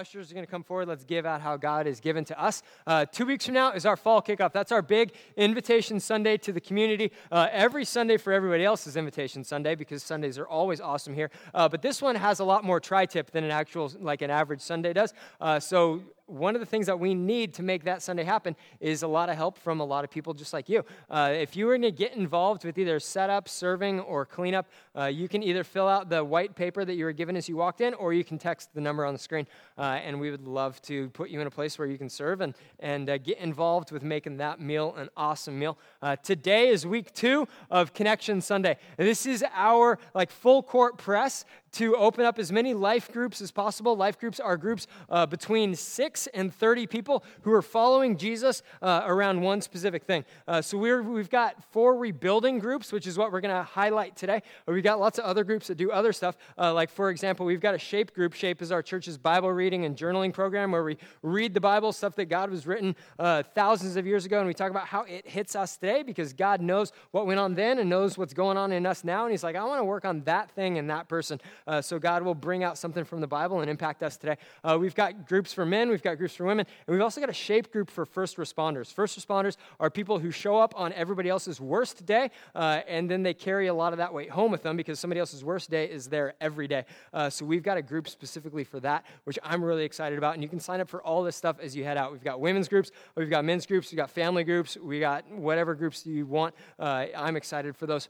ushers are going to come forward. Let's give out how God is given to us. Uh, two weeks from now is our fall kickoff. That's our big invitation Sunday to the community. Uh, every Sunday for everybody else is invitation Sunday because Sundays are always awesome here. Uh, but this one has a lot more tri-tip than an actual, like an average Sunday does. Uh, so one of the things that we need to make that Sunday happen is a lot of help from a lot of people just like you. Uh, if you were going to get involved with either setup, serving, or cleanup, uh, you can either fill out the white paper that you were given as you walked in, or you can text the number on the screen. Uh, and we would love to put you in a place where you can serve and, and uh, get involved with making that meal an awesome meal. Uh, today is week two of Connection Sunday. This is our like full court press to open up as many life groups as possible. Life groups are groups uh, between six and 30 people who are following Jesus uh, around one specific thing. Uh, so we have got four rebuilding groups, which is what we're going to highlight today. We've got lots of other groups that do other stuff. Uh, like, for example, we've got a SHAPE group. SHAPE is our church's Bible reading and journaling program where we read the Bible, stuff that God was written uh, thousands of years ago, and we talk about how it hits us today because God knows what went on then and knows what's going on in us now. And He's like, I want to work on that thing and that person. Uh, so God will bring out something from the Bible and impact us today. Uh, we've got groups for men, we've got groups for women, and we've also got a shape group for first responders. First responders are people who show up on everybody else's worst day, uh, and then they carry a lot of that weight home with them because somebody else's worst day is there every day. Uh, so we've got a group specifically for that, which I'm really excited about. And you can sign up for all this stuff as you head out. We've got women's groups, we've got men's groups, we've got family groups, we got whatever groups you want. Uh, I'm excited for those.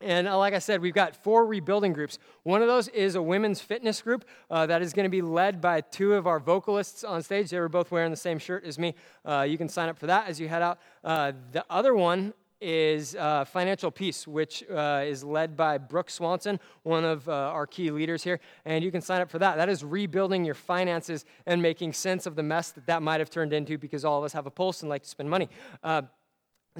And uh, like I said, we've got four rebuilding groups. One of those is a women's fitness group uh, that is going to be led by two of our vocalists on stage. They were both wearing the same shirt as me. Uh, you can sign up for that as you head out. Uh, the other one is uh, Financial Peace, which uh, is led by Brooke Swanson, one of our key leaders here. And you can sign up for that. That is rebuilding your finances and making sense of the mess that that might have turned into because all of us have a pulse and like to spend money.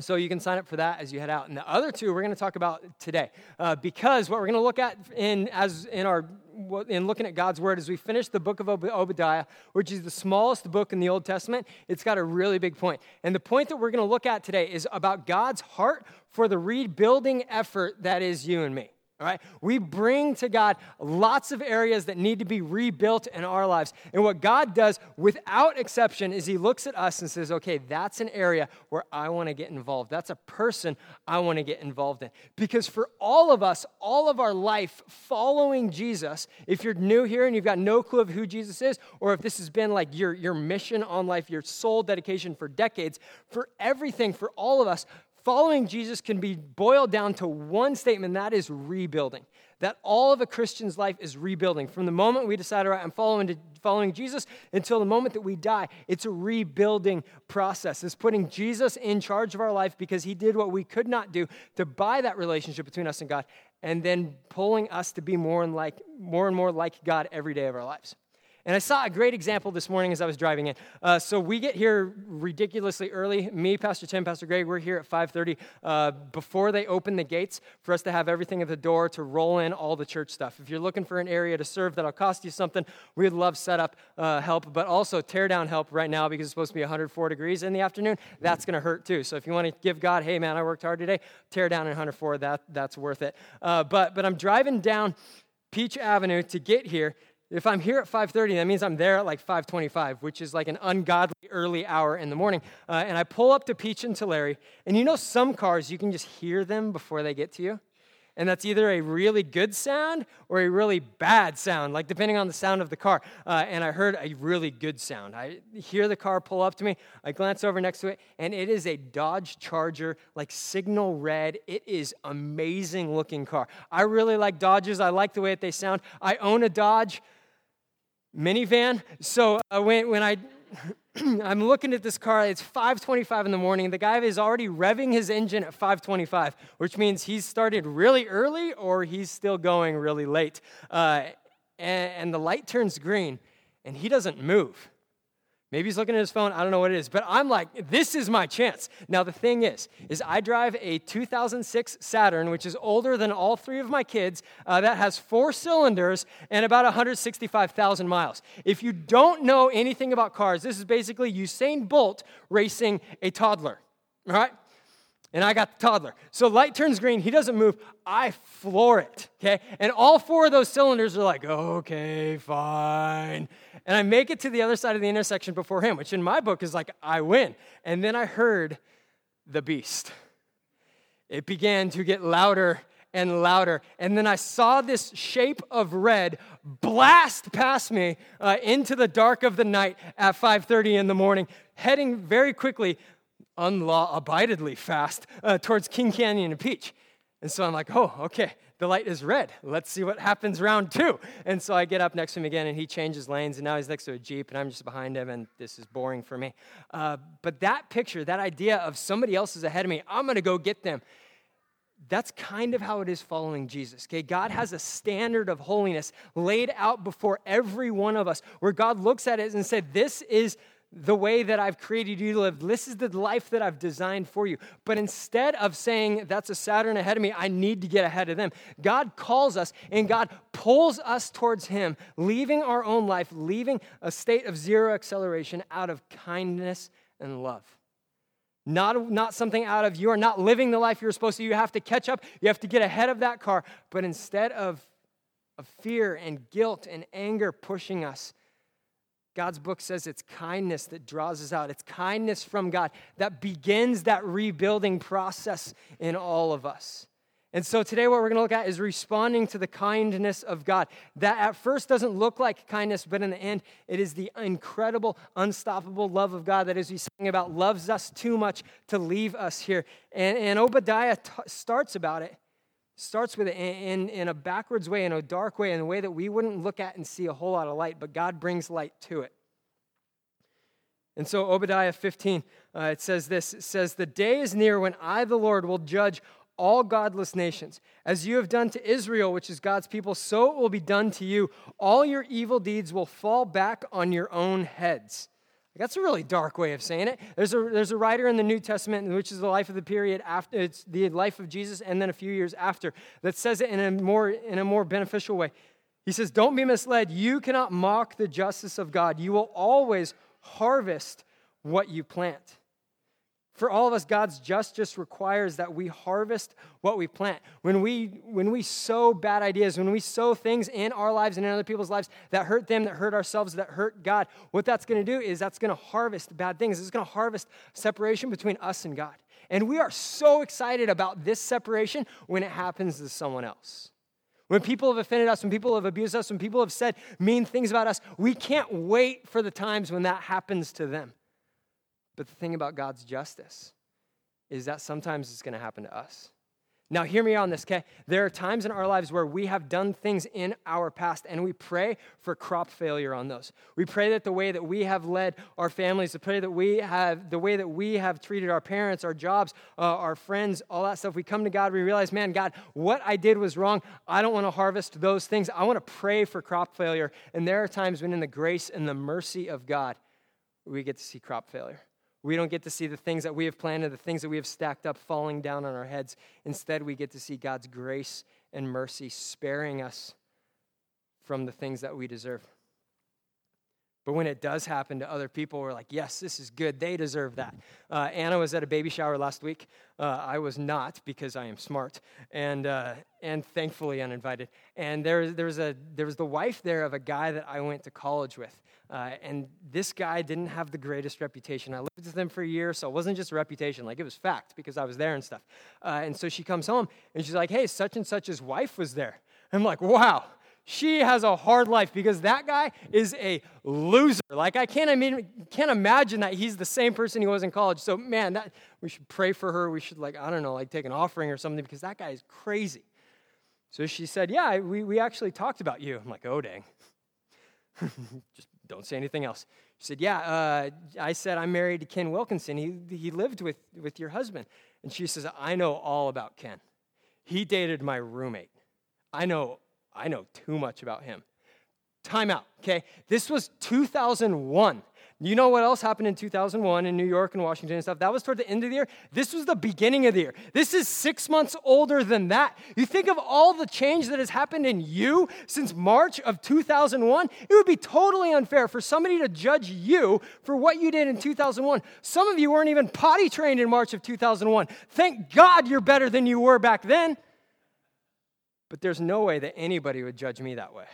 So you can sign up for that as you head out. And the other two we're going to talk about today, uh, because what we're going to look at in as in our in looking at God's word as we finish the book of Obadiah, which is the smallest book in the Old Testament. It's got a really big point. point, and the point that we're going to look at today is about God's heart for the rebuilding effort that is you and me. All right? We bring to God lots of areas that need to be rebuilt in our lives. And what God does without exception is He looks at us and says, okay, that's an area where I want to get involved. That's a person I want to get involved in. Because for all of us, all of our life following Jesus, if you're new here and you've got no clue of who Jesus is, or if this has been like your, your mission on life, your sole dedication for decades, for everything, for all of us, Following Jesus can be boiled down to one statement that is rebuilding. That all of a Christian's life is rebuilding. From the moment we decide, all right, I'm following, following Jesus until the moment that we die, it's a rebuilding process. It's putting Jesus in charge of our life because he did what we could not do to buy that relationship between us and God, and then pulling us to be more and, like, more, and more like God every day of our lives. And I saw a great example this morning as I was driving in. Uh, so we get here ridiculously early. Me, Pastor Tim, Pastor Greg, we're here at 5:30 uh, before they open the gates for us to have everything at the door to roll in all the church stuff. If you're looking for an area to serve that'll cost you something, we'd love setup uh, help, but also tear down help right now because it's supposed to be 104 degrees in the afternoon. That's going to hurt too. So if you want to give God, hey man, I worked hard today, tear down in 104. That that's worth it. Uh, but but I'm driving down. Peach Avenue to get here, if I'm here at 5:30, that means I'm there at like 5:25, which is like an ungodly early hour in the morning. Uh, and I pull up to Peach and Tulare, and you know some cars you can just hear them before they get to you, and that's either a really good sound or a really bad sound, like depending on the sound of the car. Uh, and I heard a really good sound. I hear the car pull up to me. I glance over next to it, and it is a Dodge Charger, like signal red. It is amazing looking car. I really like Dodges. I like the way that they sound. I own a Dodge minivan. So uh, when, when I, I'm looking at this car, it's 5.25 in the morning. The guy is already revving his engine at 5.25, which means he's started really early or he's still going really late. Uh, and, and the light turns green, and he doesn't move. Maybe he's looking at his phone. I don't know what it is. But I'm like, this is my chance. Now, the thing is, is I drive a 2006 Saturn, which is older than all three of my kids, uh, that has four cylinders and about 165,000 miles. If you don't know anything about cars, this is basically Usain Bolt racing a toddler, all right? And I got the toddler. So light turns green, he doesn't move. I floor it, okay? And all four of those cylinders are like, okay, fine. And I make it to the other side of the intersection before him, which in my book is like, I win. And then I heard the beast. It began to get louder and louder. And then I saw this shape of red blast past me uh, into the dark of the night at 5:30 in the morning, heading very quickly unlaw abidedly fast uh, towards King Canyon and Peach. And so I'm like, oh, okay, the light is red. Let's see what happens round two. And so I get up next to him again, and he changes lanes, and now he's next to a Jeep, and I'm just behind him, and this is boring for me. Uh, but that picture, that idea of somebody else is ahead of me, I'm gonna go get them. That's kind of how it is following Jesus. Okay, God has a standard of holiness laid out before every one of us, where God looks at it and said, This is the way that I've created you to live. This is the life that I've designed for you. But instead of saying, that's a Saturn ahead of me, I need to get ahead of them, God calls us and God pulls us towards Him, leaving our own life, leaving a state of zero acceleration out of kindness and love. Not, not something out of you are not living the life you're supposed to. You have to catch up, you have to get ahead of that car. But instead of, of fear and guilt and anger pushing us, God's book says it's kindness that draws us out. It's kindness from God that begins that rebuilding process in all of us. And so today, what we're going to look at is responding to the kindness of God. That at first doesn't look like kindness, but in the end, it is the incredible, unstoppable love of God that, as we sang about, loves us too much to leave us here. And, and Obadiah t- starts about it starts with it in, in a backwards way, in a dark way, in a way that we wouldn't look at and see a whole lot of light, but God brings light to it. And so, Obadiah 15, uh, it says this It says, The day is near when I, the Lord, will judge all godless nations. As you have done to Israel, which is God's people, so it will be done to you. All your evil deeds will fall back on your own heads. That's a really dark way of saying it. There's a, there's a writer in the New Testament, which is the life of the period after, it's the life of Jesus and then a few years after, that says it in a more, in a more beneficial way. He says, Don't be misled. You cannot mock the justice of God. You will always harvest what you plant. For all of us, God's justice requires that we harvest what we plant. When we, when we sow bad ideas, when we sow things in our lives and in other people's lives that hurt them, that hurt ourselves, that hurt God, what that's going to do is that's going to harvest bad things. It's going to harvest separation between us and God. And we are so excited about this separation when it happens to someone else. When people have offended us, when people have abused us, when people have said mean things about us, we can't wait for the times when that happens to them. But the thing about God's justice is that sometimes it's going to happen to us. Now, hear me on this, okay? There are times in our lives where we have done things in our past, and we pray for crop failure on those. We pray that the way that we have led our families, the pray that we have, the way that we have treated our parents, our jobs, uh, our friends, all that stuff. We come to God, we realize, man, God, what I did was wrong. I don't want to harvest those things. I want to pray for crop failure. And there are times when, in the grace and the mercy of God, we get to see crop failure. We don't get to see the things that we have planted, the things that we have stacked up falling down on our heads. Instead, we get to see God's grace and mercy sparing us from the things that we deserve. But when it does happen to other people, we're like, yes, this is good. They deserve that. Uh, Anna was at a baby shower last week. Uh, I was not because I am smart and, uh, and thankfully uninvited. And there, there, was a, there was the wife there of a guy that I went to college with. Uh, and this guy didn't have the greatest reputation. I lived with him for a year, so it wasn't just reputation, like it was fact because I was there and stuff. Uh, and so she comes home and she's like, hey, such and such's wife was there. I'm like, wow, she has a hard life because that guy is a loser. Like I can't, I mean, can't imagine that he's the same person he was in college. So man, that we should pray for her. We should like, I don't know, like take an offering or something because that guy is crazy. So she said, Yeah, we, we actually talked about you. I'm like, oh dang. Just don't say anything else. She said, Yeah, uh, I said I'm married to Ken Wilkinson. He, he lived with, with your husband. And she says, I know all about Ken. He dated my roommate. I know, I know too much about him. Time out, okay? This was 2001. You know what else happened in 2001 in New York and Washington and stuff? That was toward the end of the year. This was the beginning of the year. This is six months older than that. You think of all the change that has happened in you since March of 2001, it would be totally unfair for somebody to judge you for what you did in 2001. Some of you weren't even potty trained in March of 2001. Thank God you're better than you were back then. But there's no way that anybody would judge me that way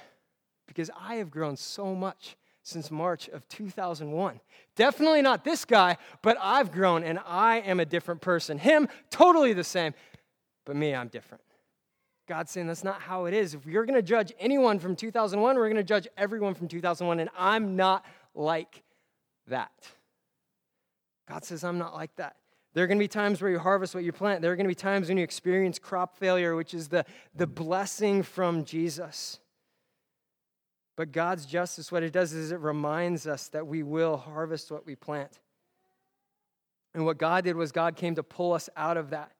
because I have grown so much since March of 2001. Definitely not this guy, but I've grown and I am a different person. Him, totally the same, but me, I'm different. God's saying that's not how it is. If you're going to judge anyone from 2001, we're going to judge everyone from 2001, and I'm not like that. God says, I'm not like that. There are going to be times where you harvest what you plant. There are going to be times when you experience crop failure, which is the, the blessing from Jesus. But God's justice, what it does is it reminds us that we will harvest what we plant. And what God did was God came to pull us out of that,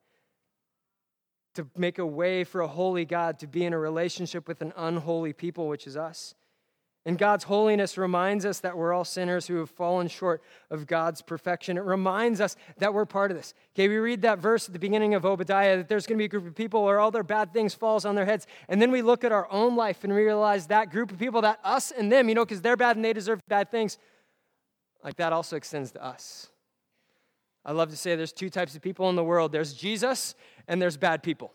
to make a way for a holy God to be in a relationship with an unholy people, which is us. And God's holiness reminds us that we're all sinners who have fallen short of God's perfection. It reminds us that we're part of this. Okay, we read that verse at the beginning of Obadiah that there's going to be a group of people where all their bad things falls on their heads. And then we look at our own life and realize that group of people, that us and them, you know, because they're bad and they deserve bad things, like that also extends to us. I love to say there's two types of people in the world. There's Jesus and there's bad people.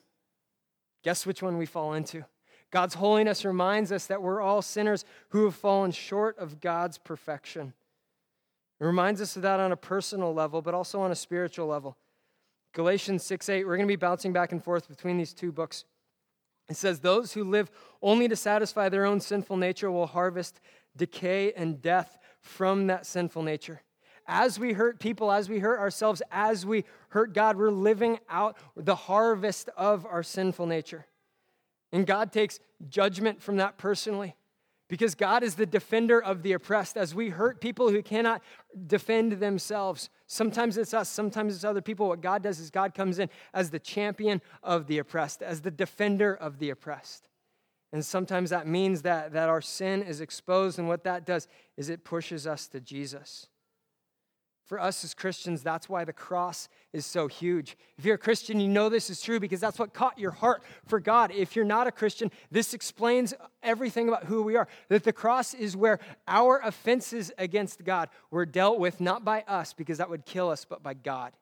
Guess which one we fall into? God's holiness reminds us that we're all sinners who have fallen short of God's perfection. It reminds us of that on a personal level, but also on a spiritual level. Galatians 6 8, we're going to be bouncing back and forth between these two books. It says, Those who live only to satisfy their own sinful nature will harvest decay and death from that sinful nature. As we hurt people, as we hurt ourselves, as we hurt God, we're living out the harvest of our sinful nature. And God takes judgment from that personally because God is the defender of the oppressed. As we hurt people who cannot defend themselves, sometimes it's us, sometimes it's other people. What God does is God comes in as the champion of the oppressed, as the defender of the oppressed. And sometimes that means that, that our sin is exposed, and what that does is it pushes us to Jesus. For us as Christians, that's why the cross is so huge. If you're a Christian, you know this is true because that's what caught your heart for God. If you're not a Christian, this explains everything about who we are. That the cross is where our offenses against God were dealt with, not by us because that would kill us, but by God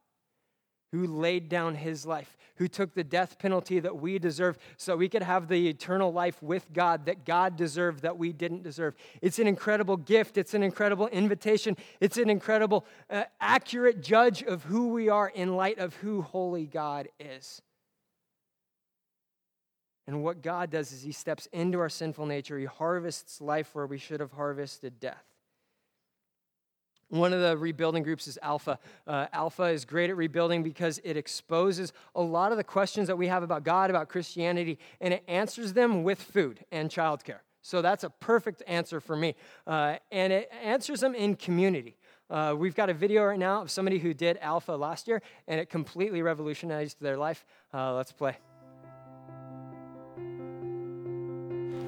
who laid down his life, who took the death penalty that we deserve so we could have the eternal life with God that God deserved that we didn't deserve. It's an incredible gift. It's an incredible invitation. It's an incredible, uh, accurate judge of who we are in light of who holy God is. And what God does is he steps into our sinful nature, he harvests life where we should have harvested death. One of the rebuilding groups is Alpha. Uh, Alpha is great at rebuilding because it exposes a lot of the questions that we have about God, about Christianity, and it answers them with food and childcare. So that's a perfect answer for me. Uh, and it answers them in community. Uh, we've got a video right now of somebody who did Alpha last year, and it completely revolutionized their life. Uh, let's play.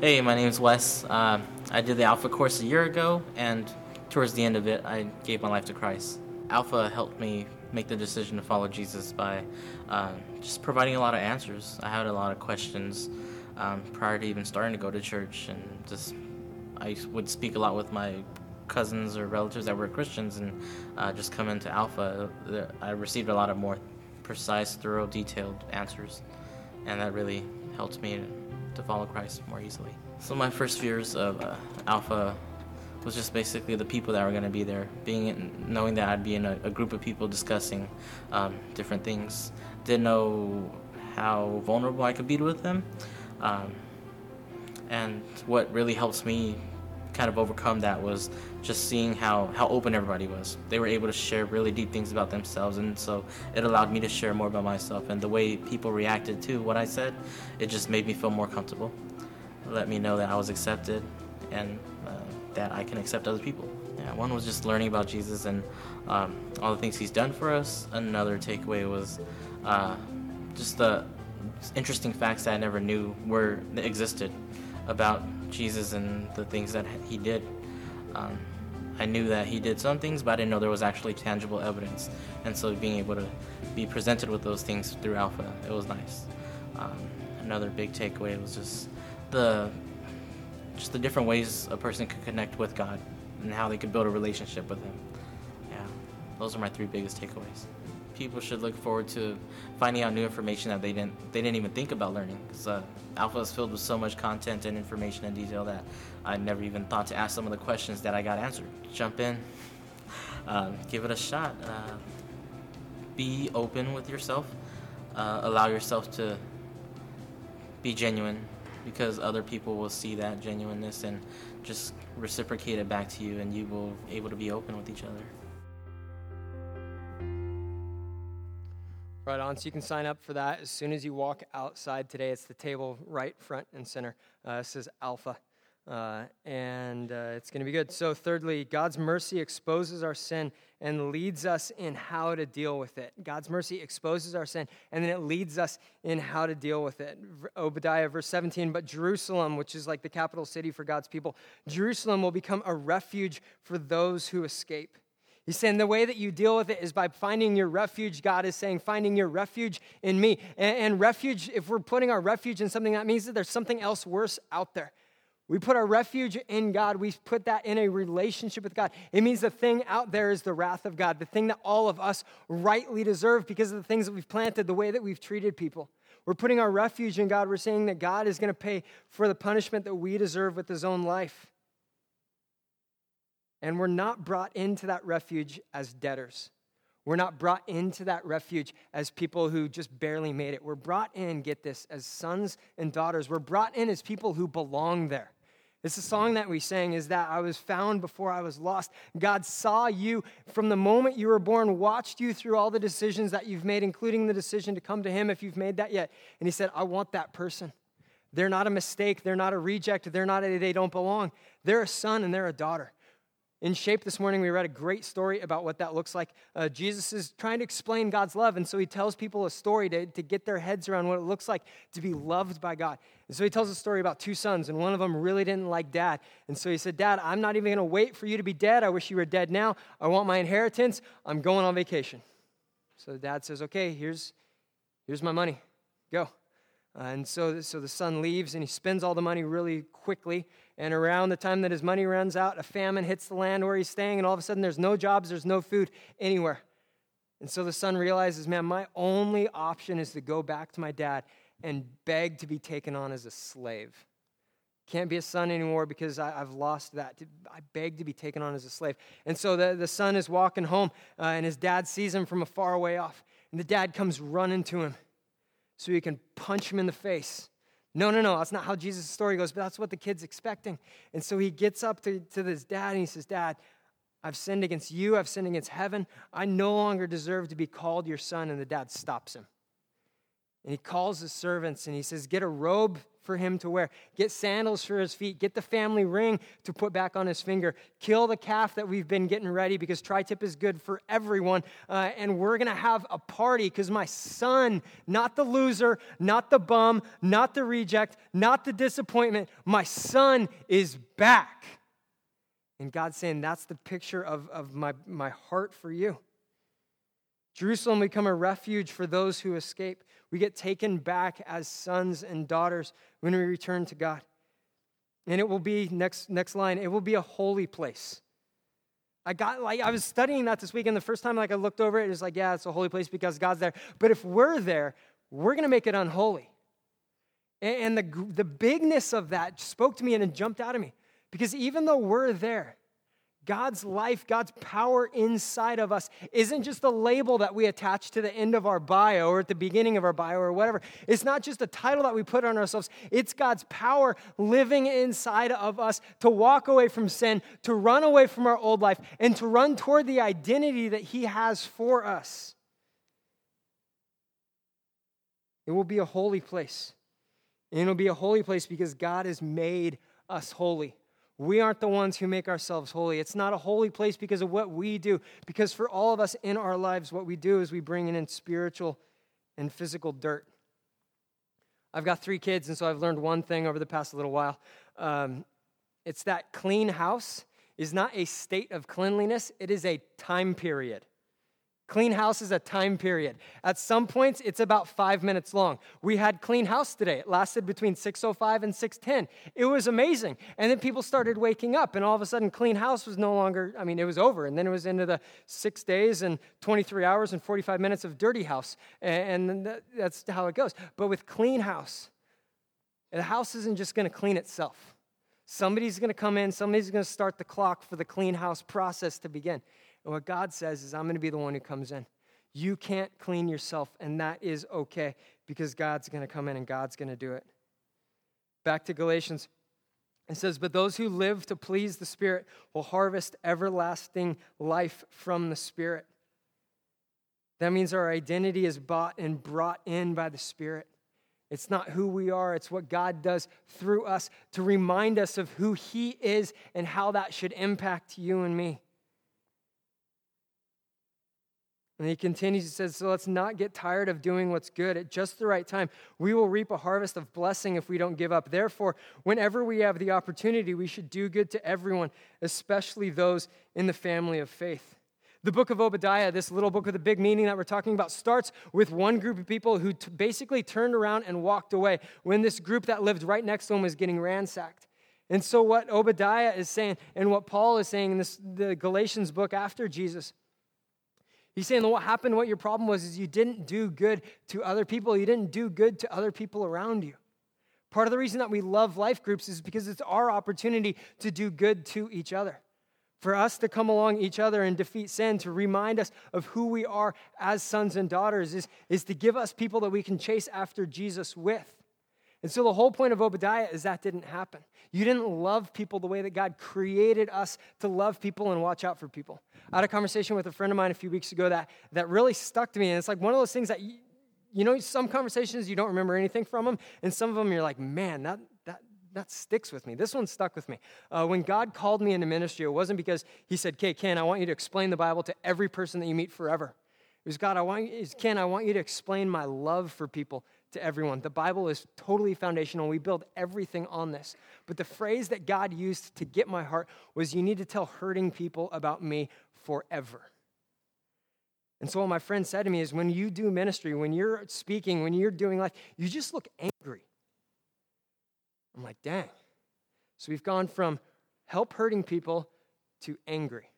Hey, my name is Wes. Uh, I did the Alpha course a year ago, and towards the end of it, I gave my life to Christ. Alpha helped me make the decision to follow Jesus by uh, just providing a lot of answers. I had a lot of questions um, prior to even starting to go to church, and just I would speak a lot with my cousins or relatives that were Christians, and uh, just come into Alpha. I received a lot of more precise, thorough, detailed answers, and that really helped me to follow Christ more easily. So my first fears of uh, Alpha was just basically the people that were going to be there, being knowing that I'd be in a, a group of people discussing um, different things. Didn't know how vulnerable I could be with them, um, and what really helps me kind of overcome that was just seeing how, how open everybody was. They were able to share really deep things about themselves, and so it allowed me to share more about myself. And the way people reacted to what I said, it just made me feel more comfortable. Let me know that I was accepted, and that I can accept other people. Yeah, one was just learning about Jesus and um, all the things he's done for us. Another takeaway was uh, just the interesting facts that I never knew were existed about Jesus and the things that he did. Um, I knew that he did some things, but I didn't know there was actually tangible evidence. And so being able to be presented with those things through Alpha, it was nice. Um, another big takeaway was just the just the different ways a person could connect with God and how they could build a relationship with Him. Yeah, those are my three biggest takeaways. People should look forward to finding out new information that they didn't they didn't even think about learning. Because uh, Alpha is filled with so much content and information and detail that I never even thought to ask some of the questions that I got answered. Jump in, uh, give it a shot. Uh, be open with yourself. Uh, allow yourself to be genuine because other people will see that genuineness and just reciprocate it back to you and you will be able to be open with each other. Right on. So you can sign up for that as soon as you walk outside today. It's the table right front and center. Uh, it says Alpha. Uh, and uh, it's going to be good. So, thirdly, God's mercy exposes our sin and leads us in how to deal with it. God's mercy exposes our sin and then it leads us in how to deal with it. Obadiah, verse 17, but Jerusalem, which is like the capital city for God's people, Jerusalem will become a refuge for those who escape. He's saying the way that you deal with it is by finding your refuge. God is saying, finding your refuge in me. And, and refuge, if we're putting our refuge in something, that means that there's something else worse out there. We put our refuge in God. We put that in a relationship with God. It means the thing out there is the wrath of God, the thing that all of us rightly deserve because of the things that we've planted, the way that we've treated people. We're putting our refuge in God. We're saying that God is going to pay for the punishment that we deserve with his own life. And we're not brought into that refuge as debtors. We're not brought into that refuge as people who just barely made it. We're brought in, get this, as sons and daughters. We're brought in as people who belong there. It's a song that we sang is that I was found before I was lost. God saw you from the moment you were born, watched you through all the decisions that you've made, including the decision to come to Him if you've made that yet. And He said, I want that person. They're not a mistake. They're not a reject. They're not a, they don't belong. They're a son and they're a daughter. In Shape this morning, we read a great story about what that looks like. Uh, Jesus is trying to explain God's love, and so he tells people a story to, to get their heads around what it looks like to be loved by God. And so he tells a story about two sons, and one of them really didn't like dad. And so he said, Dad, I'm not even going to wait for you to be dead. I wish you were dead now. I want my inheritance. I'm going on vacation. So the dad says, Okay, here's, here's my money. Go. Uh, and so, so the son leaves and he spends all the money really quickly. And around the time that his money runs out, a famine hits the land where he's staying, and all of a sudden there's no jobs, there's no food anywhere. And so the son realizes, man, my only option is to go back to my dad and beg to be taken on as a slave. Can't be a son anymore because I, have lost that. I beg to be taken on as a slave. And so the, the son is walking home, uh, and his dad sees him from a far way off. And the dad comes running to him so he can punch him in the face. No, no, no, that's not how Jesus' story goes, but that's what the kid's expecting. And so he gets up to, to this dad and he says, Dad, I've sinned against you, I've sinned against heaven. I no longer deserve to be called your son. And the dad stops him. And he calls his servants and he says, Get a robe for him to wear. Get sandals for his feet. Get the family ring to put back on his finger. Kill the calf that we've been getting ready because tri tip is good for everyone. Uh, and we're going to have a party because my son, not the loser, not the bum, not the reject, not the disappointment, my son is back. And God's saying, That's the picture of, of my, my heart for you. Jerusalem become a refuge for those who escape. We get taken back as sons and daughters when we return to God. And it will be, next, next line, it will be a holy place. I got like I was studying that this week, and the first time like I looked over it, it was like, yeah, it's a holy place because God's there. But if we're there, we're gonna make it unholy. And the, the bigness of that spoke to me and it jumped out of me. Because even though we're there, God's life, God's power inside of us isn't just a label that we attach to the end of our bio or at the beginning of our bio or whatever. It's not just a title that we put on ourselves. It's God's power living inside of us to walk away from sin, to run away from our old life, and to run toward the identity that He has for us. It will be a holy place. And it'll be a holy place because God has made us holy. We aren't the ones who make ourselves holy. It's not a holy place because of what we do, because for all of us in our lives, what we do is we bring in spiritual and physical dirt. I've got three kids, and so I've learned one thing over the past little while. Um, it's that clean house is not a state of cleanliness, it is a time period. Clean house is a time period. At some points, it's about five minutes long. We had clean house today. It lasted between 6.05 and 6.10. It was amazing. And then people started waking up, and all of a sudden, clean house was no longer, I mean, it was over. And then it was into the six days and 23 hours and 45 minutes of dirty house. And that's how it goes. But with clean house, the house isn't just going to clean itself. Somebody's going to come in, somebody's going to start the clock for the clean house process to begin. And what God says is, I'm going to be the one who comes in. You can't clean yourself, and that is okay because God's going to come in and God's going to do it. Back to Galatians. It says, But those who live to please the Spirit will harvest everlasting life from the Spirit. That means our identity is bought and brought in by the Spirit. It's not who we are, it's what God does through us to remind us of who He is and how that should impact you and me. And he continues, he says, So let's not get tired of doing what's good at just the right time. We will reap a harvest of blessing if we don't give up. Therefore, whenever we have the opportunity, we should do good to everyone, especially those in the family of faith. The book of Obadiah, this little book with a big meaning that we're talking about, starts with one group of people who t- basically turned around and walked away when this group that lived right next to them was getting ransacked. And so, what Obadiah is saying and what Paul is saying in this, the Galatians book after Jesus He's saying what happened, what your problem was, is you didn't do good to other people. You didn't do good to other people around you. Part of the reason that we love life groups is because it's our opportunity to do good to each other. For us to come along each other and defeat sin, to remind us of who we are as sons and daughters, is, is to give us people that we can chase after Jesus with. And so the whole point of Obadiah is that didn't happen. You didn't love people the way that God created us to love people and watch out for people. I had a conversation with a friend of mine a few weeks ago that, that really stuck to me. And it's like one of those things that, you, you know, some conversations you don't remember anything from them, and some of them you're like, man, that, that, that sticks with me. This one stuck with me. Uh, when God called me into ministry, it wasn't because He said, Okay, Ken, I want you to explain the Bible to every person that you meet forever. It was God, I want you, Ken, I want you to explain my love for people to everyone. The Bible is totally foundational. We build everything on this. But the phrase that God used to get my heart was you need to tell hurting people about me forever. And so, what my friend said to me is when you do ministry, when you're speaking, when you're doing life, you just look angry. I'm like, dang. So, we've gone from help hurting people to angry.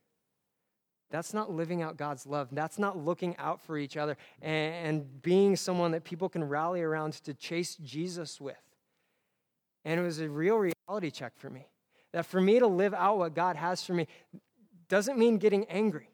That's not living out God's love. That's not looking out for each other and, being someone that people can rally around to chase Jesus with. And it was a real reality check for me. That for me to live out what God has for me doesn't mean getting angry.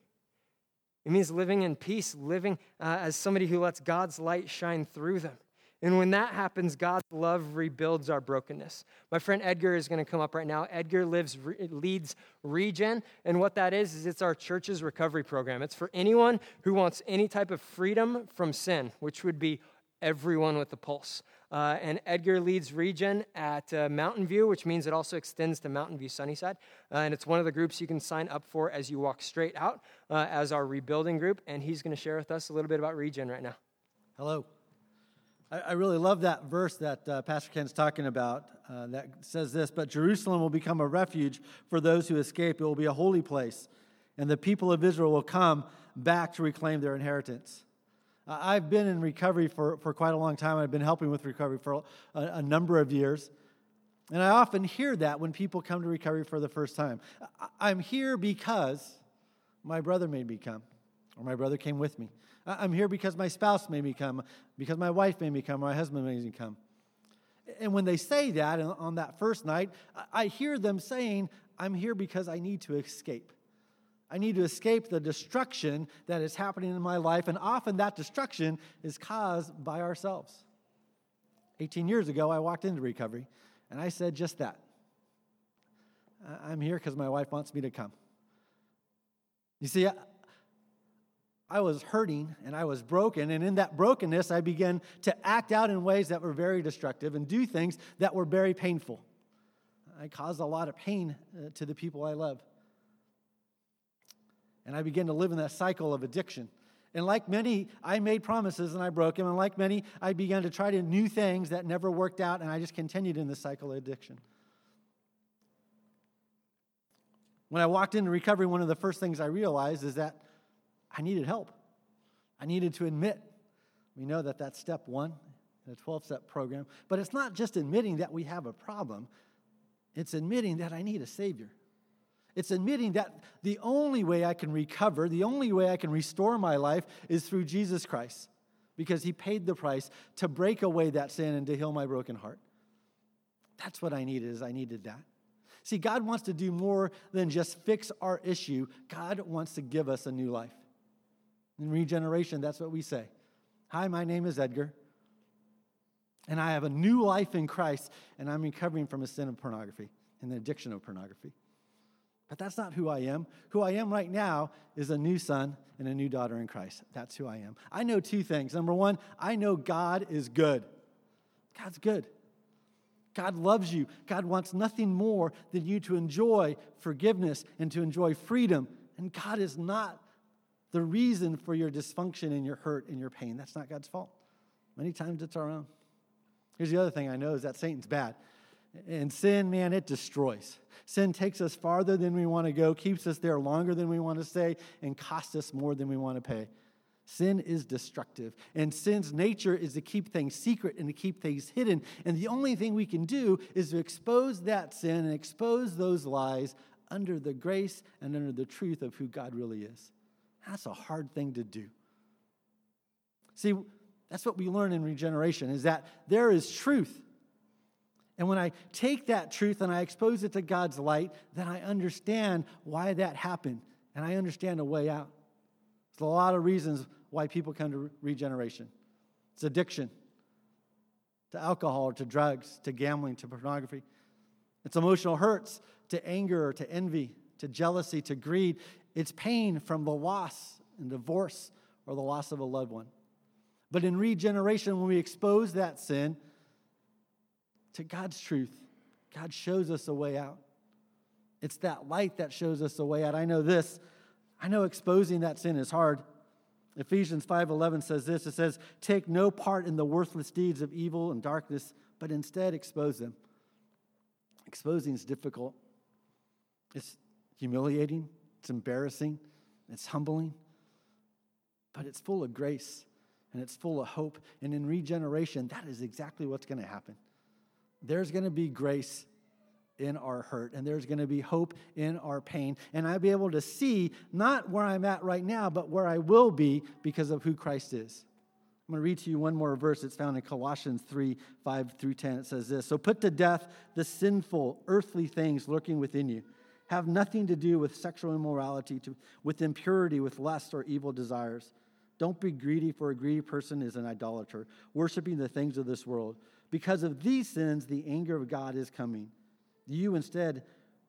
It means living in peace, living uh, as somebody who lets God's light shine through them. And when that happens, God's love rebuilds our brokenness. My friend Edgar is going to come up right now. Edgar lives, leads Regen, and what that is is it's our church's recovery program. It's for anyone who wants any type of freedom from sin, which would be everyone with a pulse. Uh, and Edgar leads Regen at uh, Mountain View, which means it also extends to Mountain View Sunnyside. Uh, and it's one of the groups you can sign up for as you walk straight out uh, as our rebuilding group. And he's going to share with us a little bit about Regen right now. Hello. I, I really love that verse that uh, Pastor Ken's talking about uh, that says this But Jerusalem will become a refuge for those who escape. It will be a holy place, and the people of Israel will come back to reclaim their inheritance. Uh, I've been in recovery for, for quite a long time. I've been helping with recovery for a, a number of years. And I often hear that when people come to recovery for the first time. I'm here because my brother made me come, or my brother came with me. I'm here because my spouse made me come, because my wife made me come, or my husband made me come. And when they say that on that first night, I hear them saying, I'm here because I need to escape. I need to escape the destruction that is happening in my life, and often that destruction is caused by ourselves. 18 years ago, I walked into recovery, and I said just that. I'm here because my wife wants me to come. You see, I was hurting and I was broken. And in that brokenness, I began to act out in ways that were very destructive and do things that were very painful. I caused a lot of pain uh, to the people I love. And I began to live in that cycle of addiction. And like many, I made promises and I broke them. And like many, I began to try to new things that never worked out. And I just continued in the cycle of addiction. When I walked into recovery, one of the first things I realized is that I needed help. I needed to admit. We know that that's step one in a 12 step program. But it's not just admitting that we have a problem, it's admitting that I need a Savior. It's admitting that the only way I can recover, the only way I can restore my life is through Jesus Christ because he paid the price to break away that sin and to heal my broken heart. That's what I needed is I needed that. See, God wants to do more than just fix our issue. God wants to give us a new life. In regeneration, that's what we say. Hi, my name is Edgar, and I have a new life in Christ, and I'm recovering from a sin of pornography and the addiction of pornography. But that's not who I am. Who I am right now is a new son and a new daughter in Christ. That's who I am. I know two things. Number one, I know God is good. God's good. God loves you. God wants nothing more than you to enjoy forgiveness and to enjoy freedom. And God is not the reason for your dysfunction and your hurt and your pain. That's not God's fault. Many times it's our own. Here's the other thing I know is that Satan's bad. And sin, man, it destroys. Sin takes us farther than we want to go, keeps us there longer than we want to stay, and costs us more than we want to pay. Sin is destructive, and sin's nature is to keep things secret and to keep things hidden. And the only thing we can do is to expose that sin and expose those lies under the grace and under the truth of who God really is. That's a hard thing to do. See, that's what we learn in regeneration is that there is truth and when I take that truth and I expose it to God's light, then I understand why that happened and I understand a way out. There's a lot of reasons why people come to regeneration it's addiction to alcohol, to drugs, to gambling, to pornography. It's emotional hurts, to anger, or to envy, to jealousy, to greed. It's pain from the loss and divorce or the loss of a loved one. But in regeneration, when we expose that sin, to God's truth. God shows us a way out. It's that light that shows us a way out. I know this. I know exposing that sin is hard. Ephesians 5:11 says this. It says, "Take no part in the worthless deeds of evil and darkness, but instead expose them." Exposing is difficult. It's humiliating, it's embarrassing, it's humbling, but it's full of grace and it's full of hope. And in regeneration, that is exactly what's going to happen there's going to be grace in our hurt and there's going to be hope in our pain. And I'll be able to see not where I'm at right now, but where I will be because of who Christ is. I'm going to read to you one more verse. It's found in Colossians 3 5 through 10. It says this So put to death the sinful, earthly things lurking within you. Have nothing to do with sexual immorality, to, with impurity, with lust, or evil desires. Don't be greedy, for a greedy person is an idolater, worshiping the things of this world. Because of these sins, the anger of God is coming. You instead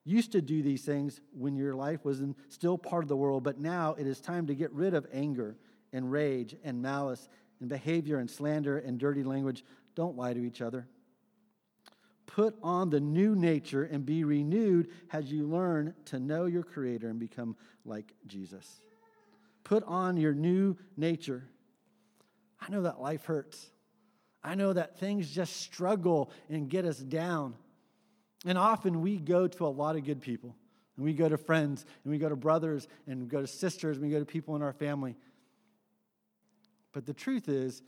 used to do these things when your life was in, still part of the world, but now it is time to get rid of anger and rage and malice and behavior and slander and dirty language. Don't lie to each other. Put on the new nature and be renewed as you learn to know your Creator and become like Jesus. Put on your new nature. I know that life hurts. I know that things just struggle and get us down. And often we go to a lot of good people. And we go to friends, and we go to brothers, and we go to sisters, and we go to people in our family. But the truth is,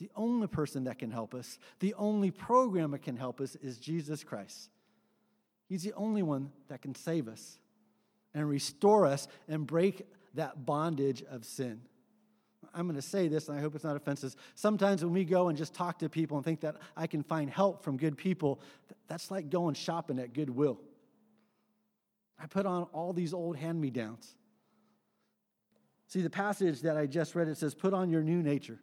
the only person that can help us, the only program that can help us is Jesus Christ. He's the only one that can save us and restore us and break that bondage of sin. I'm going to say this, and I hope it's not offensive. Sometimes when we go and just talk to people and think that I can find help from good people, that's like going shopping at Goodwill. I put on all these old hand me downs. See, the passage that I just read, it says, Put on your new nature.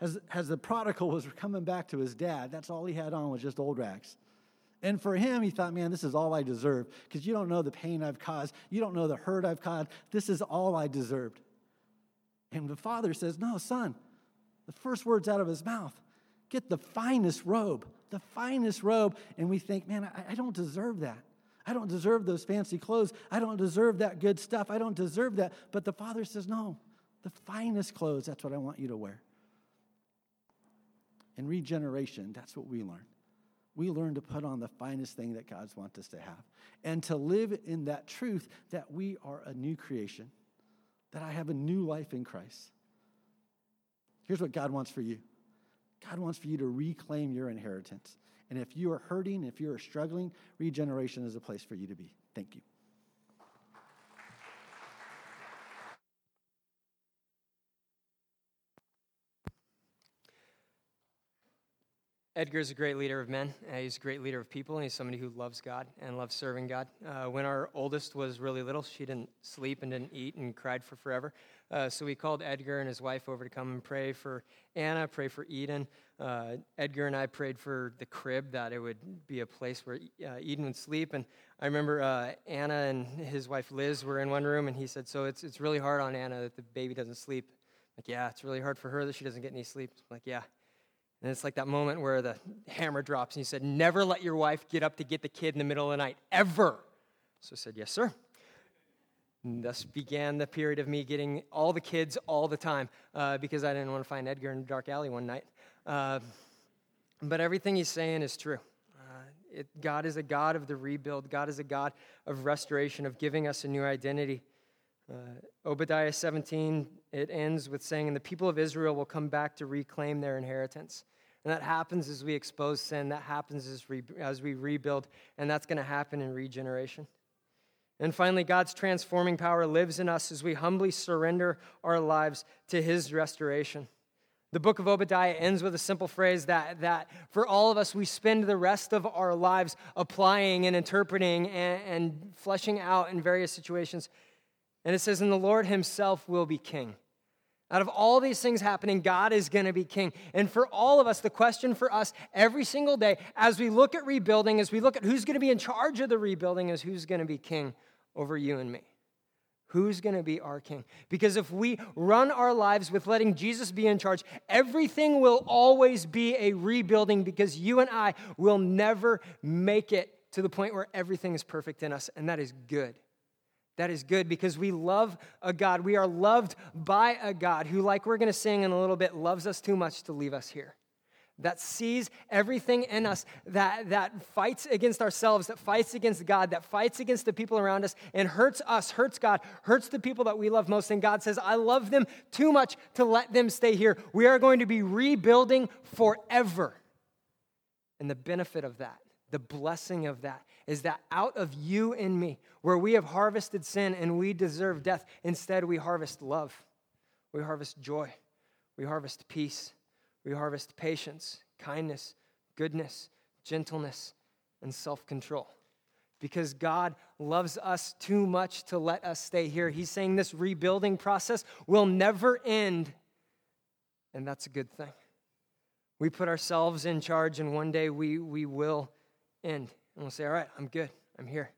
As, as the prodigal was coming back to his dad, that's all he had on was just old rags. And for him, he thought, man, this is all I deserve because you don't know the pain I've caused. You don't know the hurt I've caused. This is all I deserved. And the father says, no, son, the first words out of his mouth, get the finest robe, the finest robe. And we think, man, I, I don't deserve that. I don't deserve those fancy clothes. I don't deserve that good stuff. I don't deserve that. But the father says, no, the finest clothes, that's what I want you to wear. In regeneration, that's what we learn we learn to put on the finest thing that God's wants us to have and to live in that truth that we are a new creation, that I have a new life in Christ. Here's what God wants for you God wants for you to reclaim your inheritance. And if you are hurting, if you are struggling, regeneration is a place for you to be. Thank you. Edgar is a great leader of men. Uh, he's a great leader of people, and he's somebody who loves God and loves serving God. Uh, when our oldest was really little, she didn't sleep and didn't eat and cried for forever. Uh, so we called Edgar and his wife over to come and pray for Anna, pray for Eden. Uh, Edgar and I prayed for the crib, that it would be a place where uh, Eden would sleep. And I remember uh, Anna and his wife Liz were in one room, and he said, So it's, it's really hard on Anna that the baby doesn't sleep. Like, yeah, it's really hard for her that she doesn't get any sleep. I'm like, yeah. And it's like that moment where the hammer drops, and he said, Never let your wife get up to get the kid in the middle of the night, ever. So I said, Yes, sir. And thus began the period of me getting all the kids all the time uh, because I didn't want to find Edgar in a dark alley one night. Uh, but everything he's saying is true. Uh, it, God is a God of the rebuild, God is a God of restoration, of giving us a new identity. Uh, Obadiah 17, it ends with saying, And the people of Israel will come back to reclaim their inheritance. And that happens as we expose sin, that happens as, re- as we rebuild, and that's going to happen in regeneration. And finally, God's transforming power lives in us as we humbly surrender our lives to His restoration. The book of Obadiah ends with a simple phrase that, that for all of us, we spend the rest of our lives applying and interpreting and, and fleshing out in various situations. And it says, And the Lord himself will be king. Out of all these things happening, God is going to be king. And for all of us, the question for us every single day, as we look at rebuilding, as we look at who's going to be in charge of the rebuilding, is who's going to be king over you and me. Who's going to be our king? Because if we run our lives with letting Jesus be in charge, everything will always be a rebuilding because you and I will never make it to the point where everything is perfect in us, and that is good. That is good because we love a God. We are loved by a God who, like we're going to sing in a little bit, loves us too much to leave us here. That sees everything in us, that, that fights against ourselves, that fights against God, that fights against the people around us, and hurts us, hurts God, hurts the people that we love most. And God says, I love them too much to let them stay here. We are going to be rebuilding forever. And the benefit of that, the blessing of that, is that out of you and me, where we have harvested sin and we deserve death, instead we harvest love, we harvest joy, we harvest peace, we harvest patience, kindness, goodness, gentleness, and self control. Because God loves us too much to let us stay here. He's saying this rebuilding process will never end, and that's a good thing. We put ourselves in charge, and one day we, we will end. And we'll say, All right, I'm good. I'm here.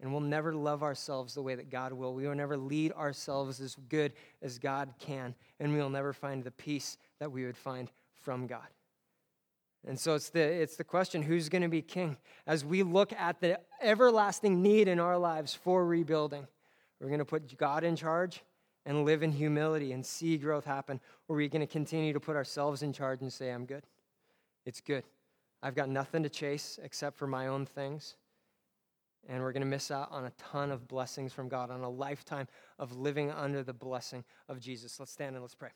And we'll never love ourselves the way that God will. We will never lead ourselves as good as God can. And we will never find the peace that we would find from God. And so it's the, it's the question who's going to be king? As we look at the everlasting need in our lives for rebuilding, we're going to put God in charge and live in humility and see growth happen, or are we going to continue to put ourselves in charge and say, I'm good? It's good. I've got nothing to chase except for my own things. And we're going to miss out on a ton of blessings from God, on a lifetime of living under the blessing of Jesus. Let's stand and let's pray.